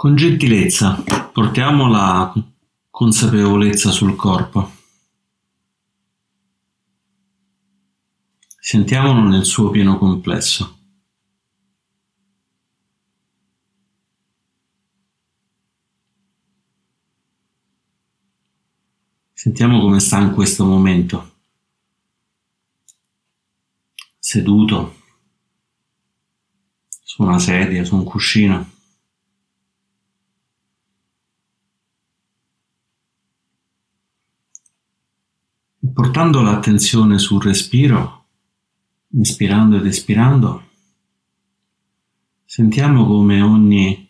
Con gentilezza portiamo la consapevolezza sul corpo. Sentiamolo nel suo pieno complesso. Sentiamo come sta in questo momento. Seduto su una sedia, su un cuscino. Portando l'attenzione sul respiro, inspirando ed espirando, sentiamo come ogni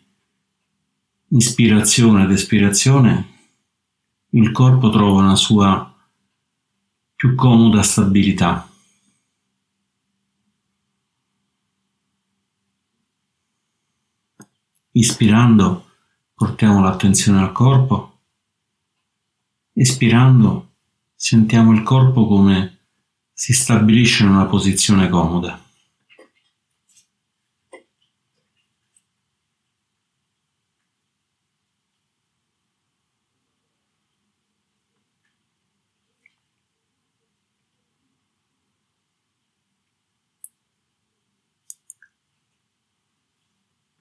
ispirazione ed espirazione il corpo trova una sua più comoda stabilità. Ispirando portiamo l'attenzione al corpo, espirando Sentiamo il corpo come si stabilisce in una posizione comoda.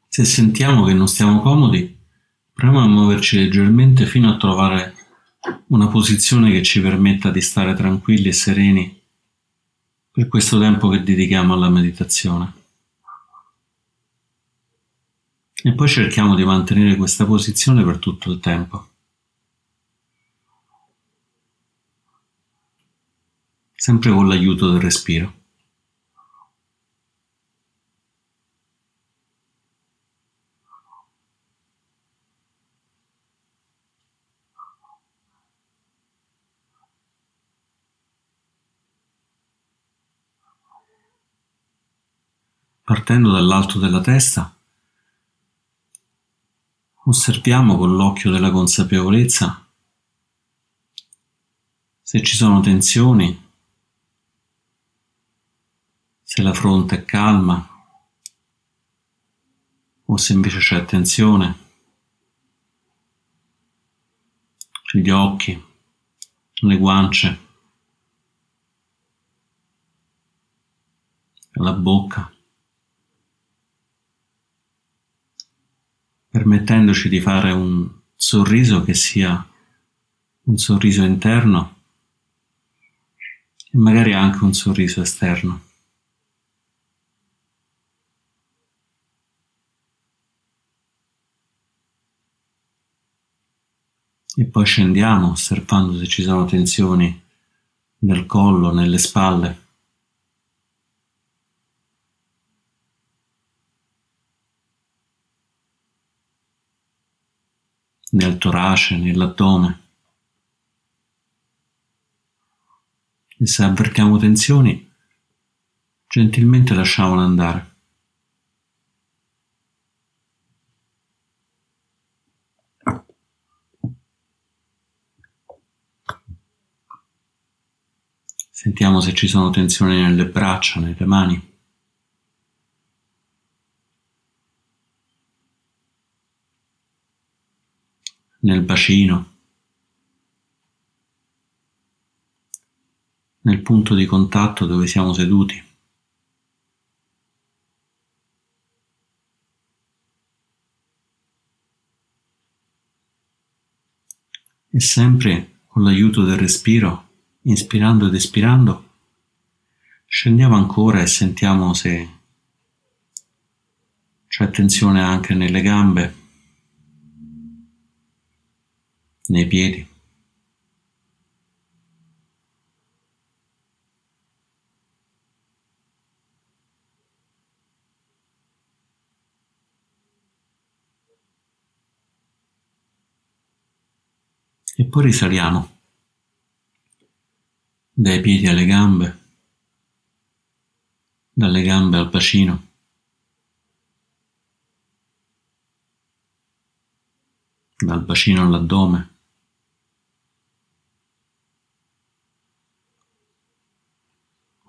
Se sentiamo che non stiamo comodi, proviamo a muoverci leggermente fino a trovare una posizione che ci permetta di stare tranquilli e sereni per questo tempo che dedichiamo alla meditazione. E poi cerchiamo di mantenere questa posizione per tutto il tempo. Sempre con l'aiuto del respiro. Partendo dall'alto della testa, osserviamo con l'occhio della consapevolezza se ci sono tensioni, se la fronte è calma o se invece c'è tensione, gli occhi, le guance, la bocca. Permettendoci di fare un sorriso che sia un sorriso interno e magari anche un sorriso esterno. E poi scendiamo osservando se ci sono tensioni nel collo, nelle spalle. Nel torace, nell'addome. E se avvertiamo tensioni, gentilmente lasciamole andare. Sentiamo se ci sono tensioni nelle braccia, nelle mani. Nel bacino, nel punto di contatto dove siamo seduti. E sempre con l'aiuto del respiro, inspirando ed espirando, scendiamo ancora e sentiamo se c'è tensione anche nelle gambe nei piedi. E poi risaliamo dai piedi alle gambe, dalle gambe al bacino. dal bacino all'addome.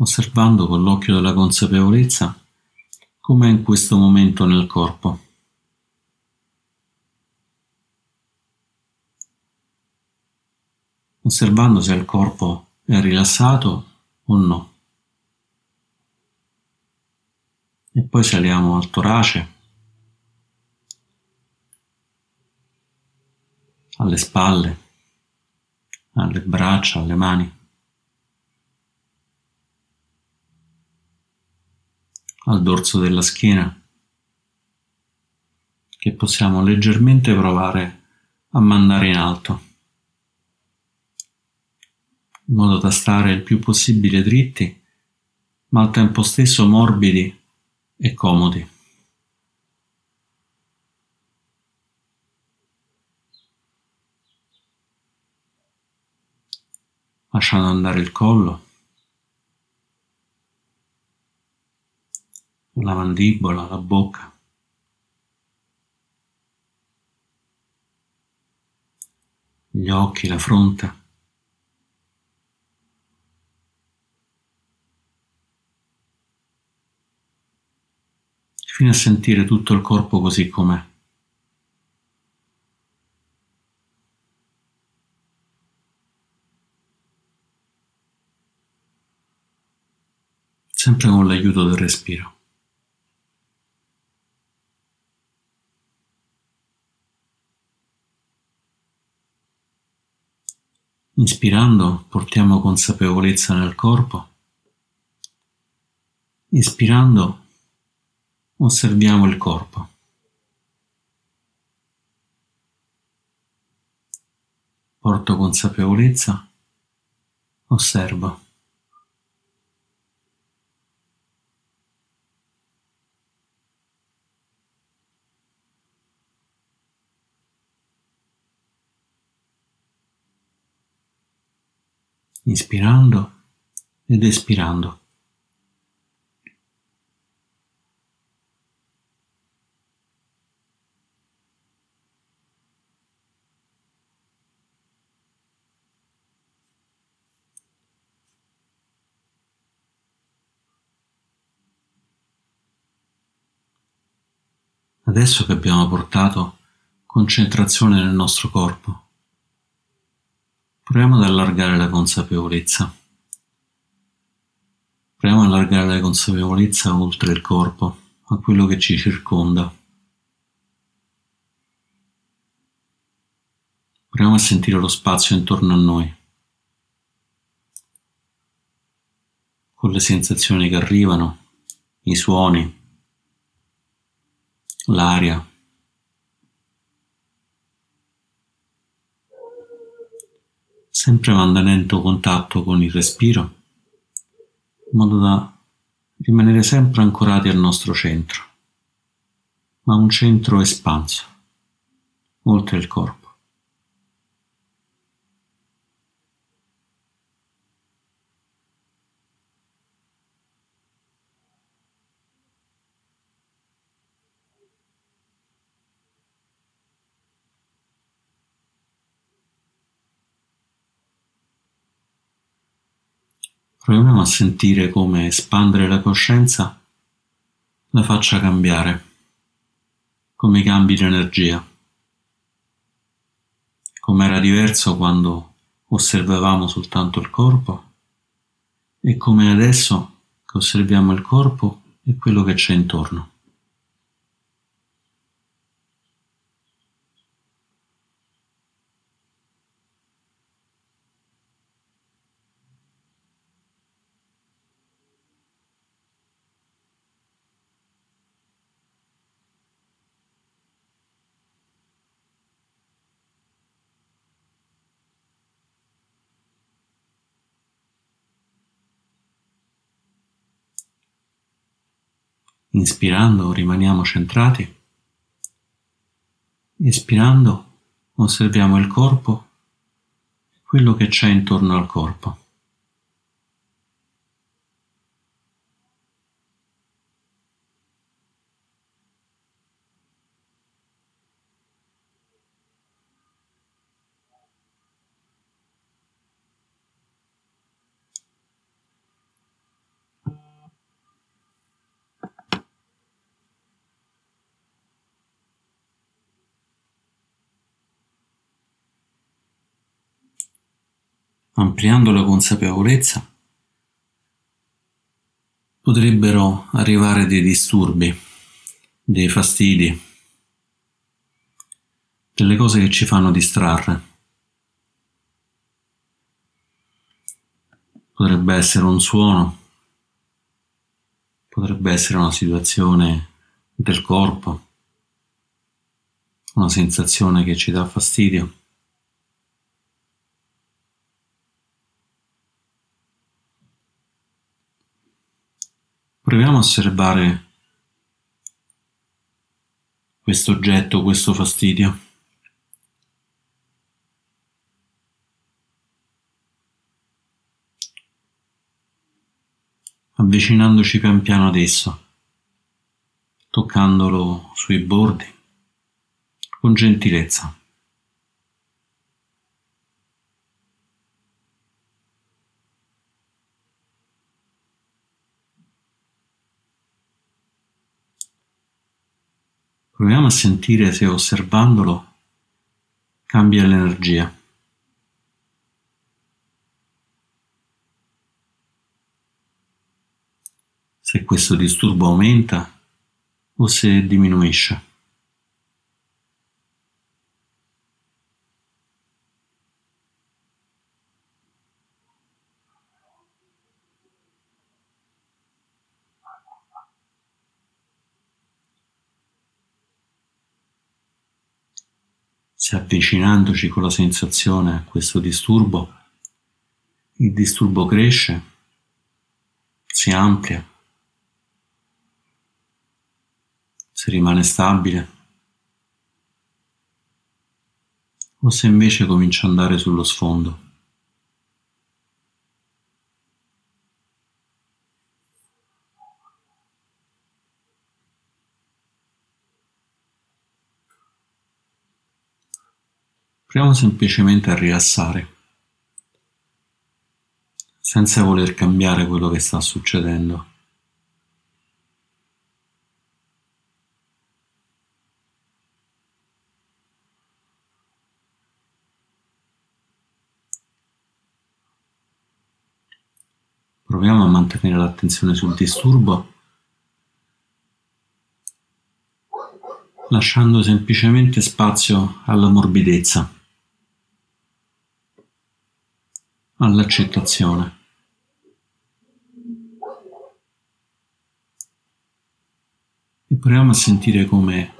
osservando con l'occhio della consapevolezza come in questo momento nel corpo. Osservando se il corpo è rilassato o no. E poi saliamo al torace, alle spalle, alle braccia, alle mani. Al dorso della schiena che possiamo leggermente provare a mandare in alto in modo da stare il più possibile dritti ma al tempo stesso morbidi e comodi. Lasciando andare il collo, la mandibola, la bocca. Gli occhi, la fronte. fino a sentire tutto il corpo così com'è. Sempre con l'aiuto del respiro. Inspirando portiamo consapevolezza nel corpo. Ispirando osserviamo il corpo. Porto consapevolezza, osservo. Inspirando ed espirando. Adesso che abbiamo portato concentrazione nel nostro corpo, proviamo ad allargare la consapevolezza. Proviamo ad allargare la consapevolezza oltre il corpo, a quello che ci circonda. Proviamo a sentire lo spazio intorno a noi, con le sensazioni che arrivano, i suoni, l'aria. Sempre mantenendo contatto con il respiro, in modo da rimanere sempre ancorati al nostro centro, ma un centro espanso, oltre il corpo. Proviamo a sentire come espandere la coscienza la faccia cambiare, come cambi l'energia, come era diverso quando osservavamo soltanto il corpo e come adesso che osserviamo il corpo e quello che c'è intorno. Inspirando rimaniamo centrati. Espirando osserviamo il corpo e quello che c'è intorno al corpo. Ampliando la consapevolezza, potrebbero arrivare dei disturbi, dei fastidi, delle cose che ci fanno distrarre. Potrebbe essere un suono, potrebbe essere una situazione del corpo, una sensazione che ci dà fastidio. Proviamo a osservare questo oggetto, questo fastidio. Avvicinandoci pian piano ad esso, toccandolo sui bordi, con gentilezza. Proviamo a sentire se osservandolo cambia l'energia. Se questo disturbo aumenta o se diminuisce. Se avvicinandoci con la sensazione a questo disturbo, il disturbo cresce, si amplia, se rimane stabile, o se invece comincia ad andare sullo sfondo. Proviamo semplicemente a rilassare, senza voler cambiare quello che sta succedendo. Proviamo a mantenere l'attenzione sul disturbo, lasciando semplicemente spazio alla morbidezza. All'accettazione. E proviamo a sentire come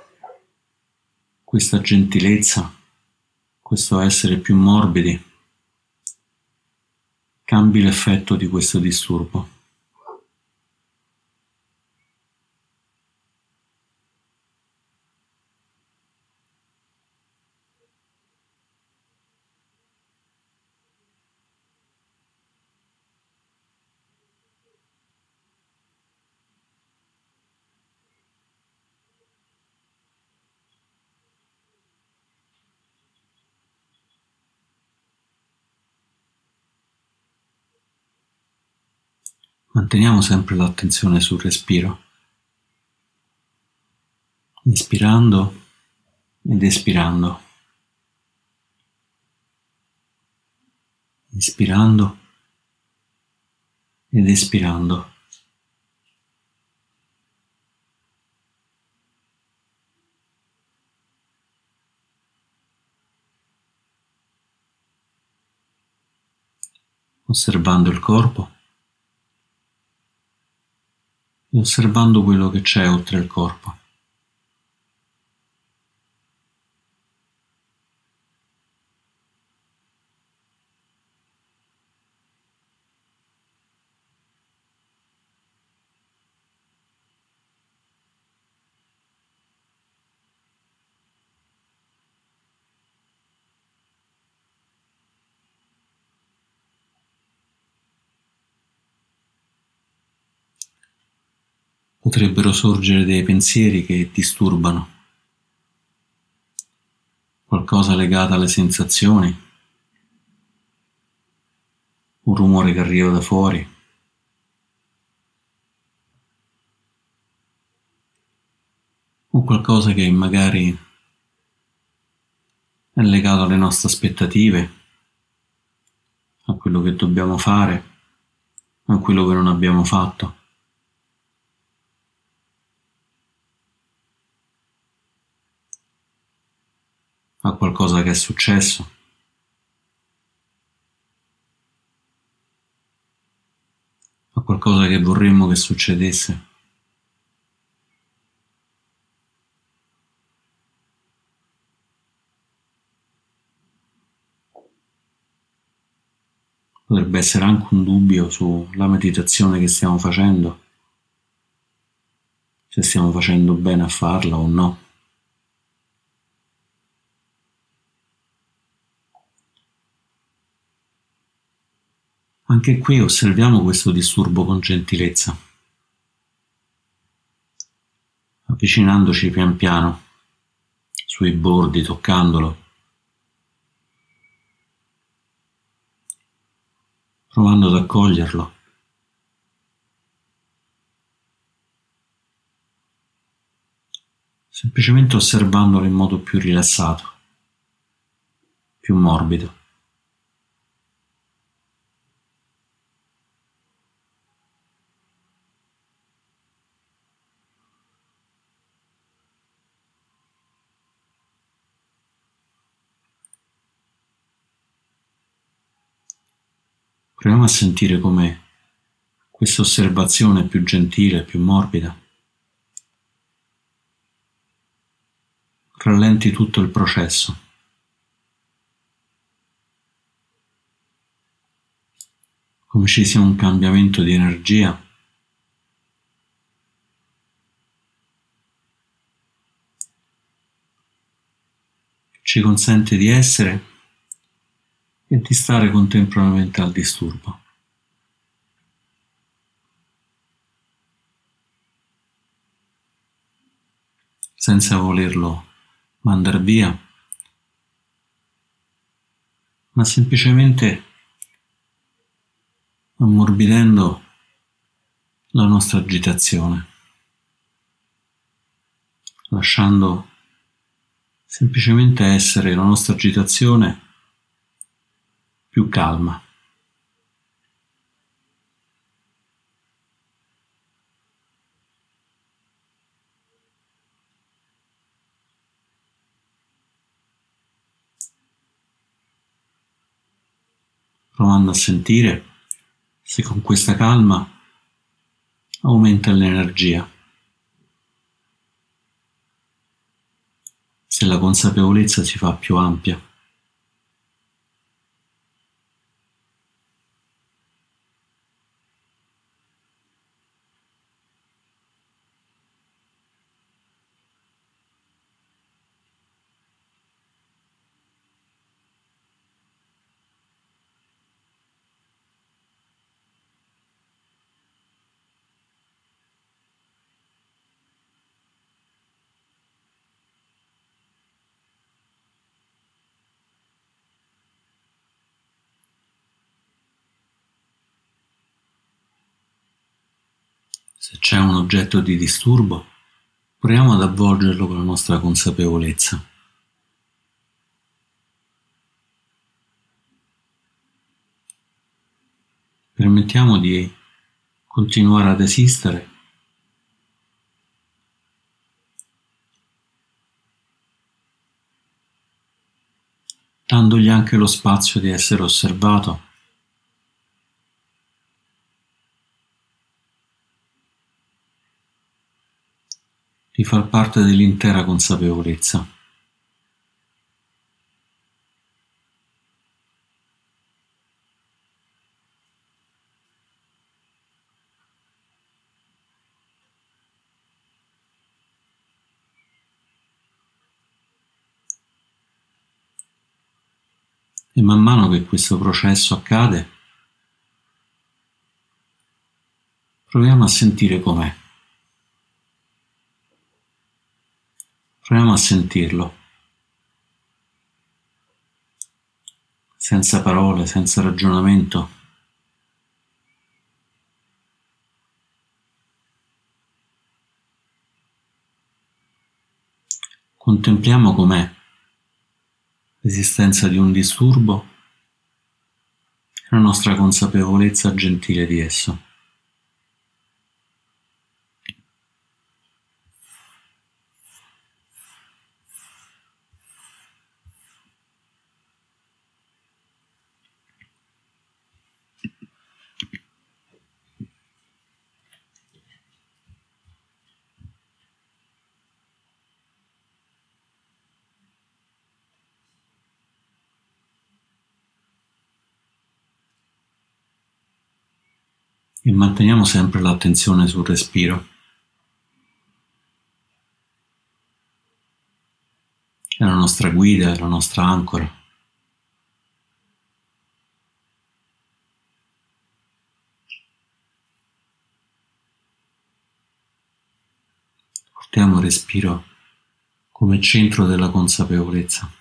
questa gentilezza, questo essere più morbidi, cambi l'effetto di questo disturbo. Manteniamo sempre l'attenzione sul respiro, inspirando ed espirando, inspirando ed espirando. osservando il corpo osservando quello che c'è oltre il corpo. Potrebbero sorgere dei pensieri che disturbano, qualcosa legato alle sensazioni, un rumore che arriva da fuori. O qualcosa che magari è legato alle nostre aspettative, a quello che dobbiamo fare, a quello che non abbiamo fatto. A qualcosa che è successo. A qualcosa che vorremmo che succedesse. Potrebbe essere anche un dubbio sulla meditazione che stiamo facendo, se stiamo facendo bene a farla o no. Anche qui osserviamo questo disturbo con gentilezza, avvicinandoci pian piano sui bordi, toccandolo, provando ad accoglierlo. Semplicemente osservandolo in modo più rilassato, più morbido. Proviamo a sentire come questa osservazione più gentile, più morbida, rallenti tutto il processo. Come ci sia un cambiamento di energia. Ci consente di essere e di stare contemporaneamente al disturbo. senza volerlo mandare via, ma semplicemente ammorbidendo la nostra agitazione, lasciando semplicemente essere la nostra agitazione più calma. provando a sentire se con questa calma aumenta l'energia, se la consapevolezza si fa più ampia. Se c'è un oggetto di disturbo, proviamo ad avvolgerlo con la nostra consapevolezza. Permettiamo di continuare ad esistere dandogli anche lo spazio di essere osservato di far parte dell'intera consapevolezza. E man mano che questo processo accade, proviamo a sentire com'è. Proviamo a sentirlo. Senza parole, senza ragionamento. Contempliamo com'è l'esistenza di un disturbo la nostra consapevolezza gentile di esso. E manteniamo sempre l'attenzione sul respiro. È la nostra guida, è la nostra ancora. Portiamo il respiro come centro della consapevolezza.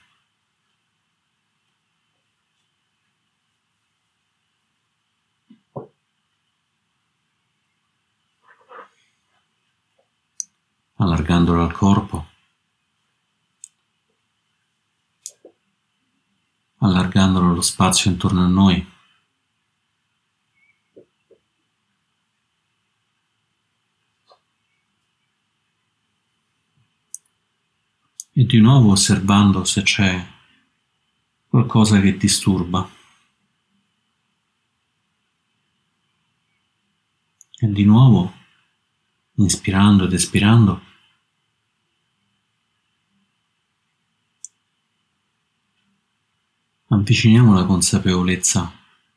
Allargandolo al corpo, allargandolo lo spazio intorno a noi. E di nuovo osservando se c'è qualcosa che disturba. E di nuovo, inspirando ed espirando, Avviciniamo la consapevolezza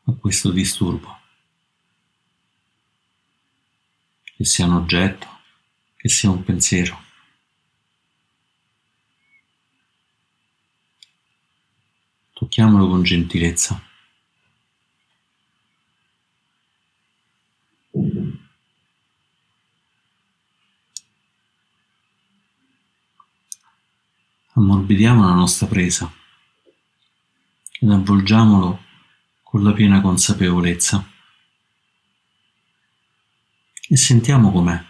a questo disturbo, che sia un oggetto, che sia un pensiero. Tocchiamolo con gentilezza. Ammorbidiamo la nostra presa avvolgiamolo con la piena consapevolezza. E sentiamo com'è.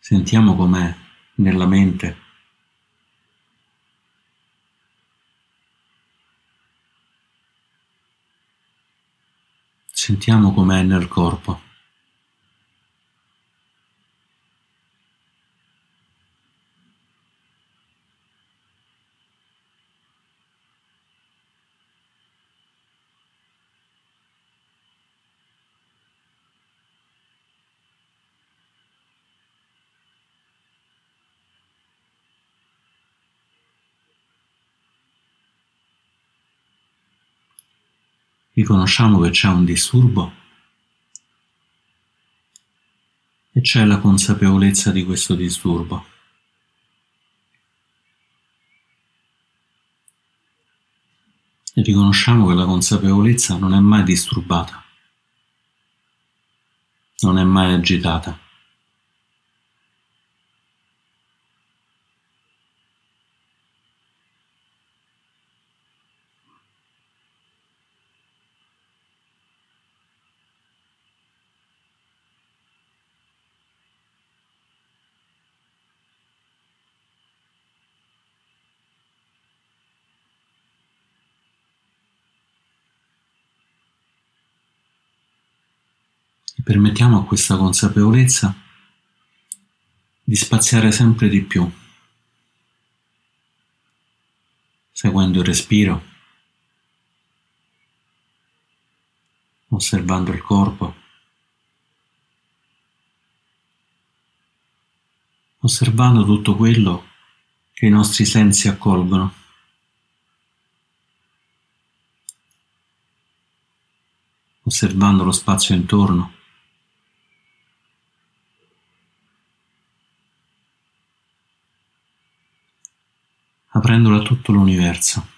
Sentiamo com'è nella mente Sentiamo com'è nel corpo. Riconosciamo che c'è un disturbo e c'è la consapevolezza di questo disturbo. E riconosciamo che la consapevolezza non è mai disturbata, non è mai agitata. Permettiamo a questa consapevolezza di spaziare sempre di più, seguendo il respiro, osservando il corpo, osservando tutto quello che i nostri sensi accolgono. osservando lo spazio intorno, aprendola a tutto l'universo.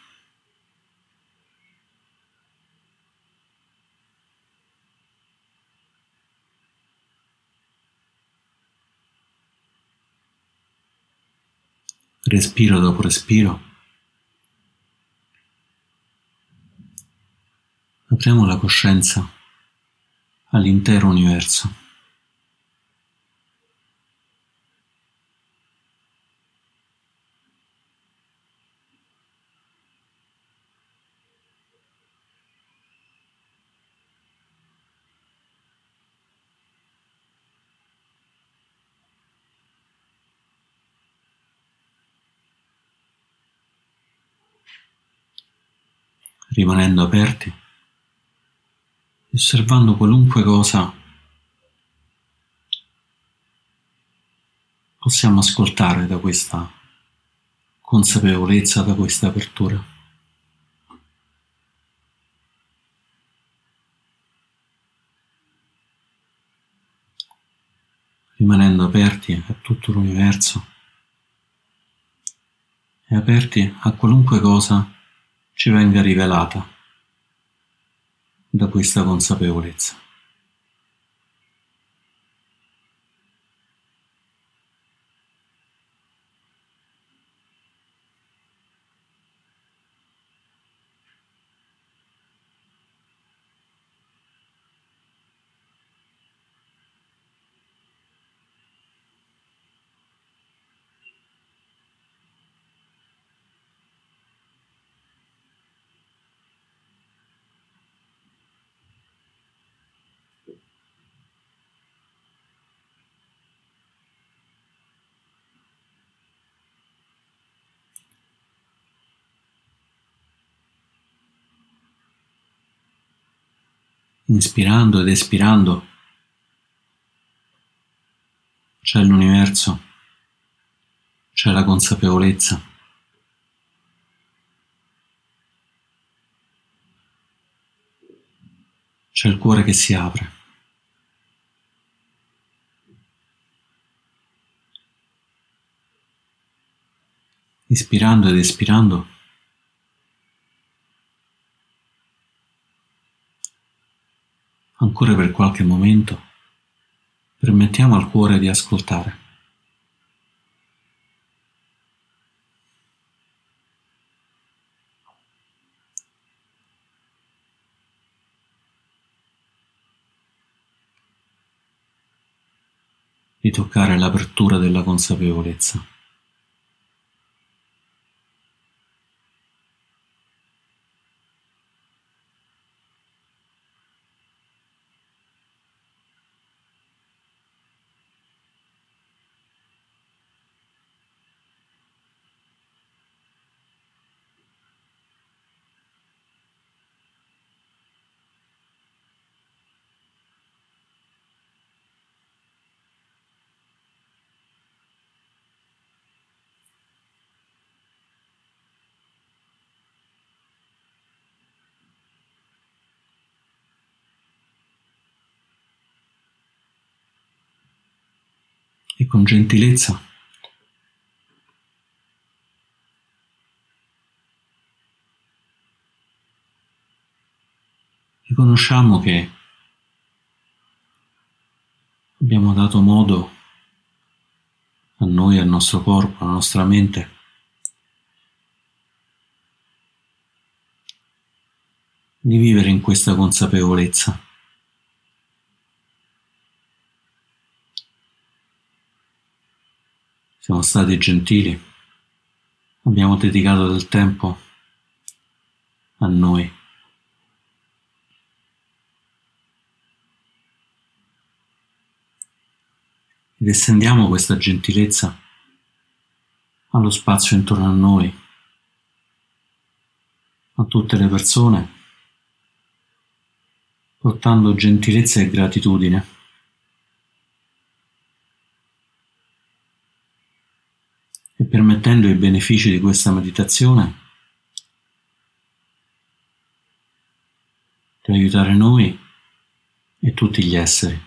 Respiro dopo respiro. Apriamo la coscienza all'intero universo. Rimanendo aperti, osservando qualunque cosa possiamo ascoltare da questa consapevolezza, da questa apertura. rimanendo aperti a tutto l'universo e aperti a qualunque cosa ci venga rivelata da questa consapevolezza. Inspirando ed espirando, c'è l'universo, c'è la consapevolezza. C'è il cuore che si apre. Ispirando ed espirando ancora per qualche momento, permettiamo al cuore di ascoltare. di toccare l'apertura della consapevolezza. e con gentilezza. Riconosciamo che abbiamo dato modo a noi, al nostro corpo, alla nostra mente di vivere in questa consapevolezza. Siamo stati gentili, abbiamo dedicato del tempo a noi. Ed estendiamo questa gentilezza allo spazio intorno a noi, a tutte le persone, portando gentilezza e gratitudine. e permettendo i benefici di questa meditazione di aiutare noi e tutti gli esseri.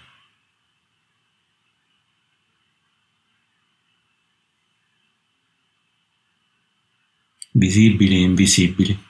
visibili e invisibili.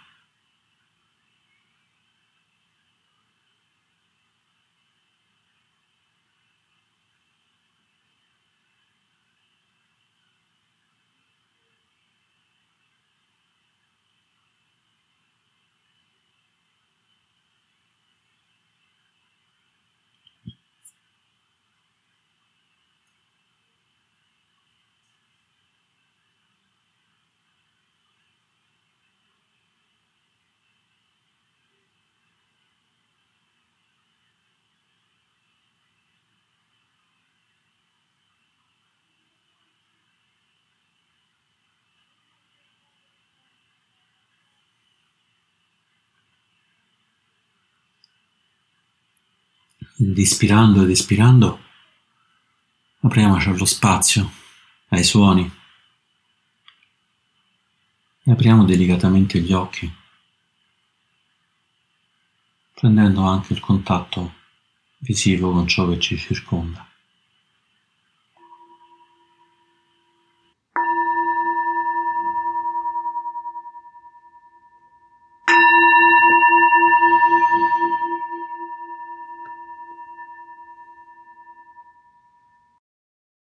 Ed ispirando ed espirando apriamoci allo spazio, ai suoni e apriamo delicatamente gli occhi, prendendo anche il contatto visivo con ciò che ci circonda.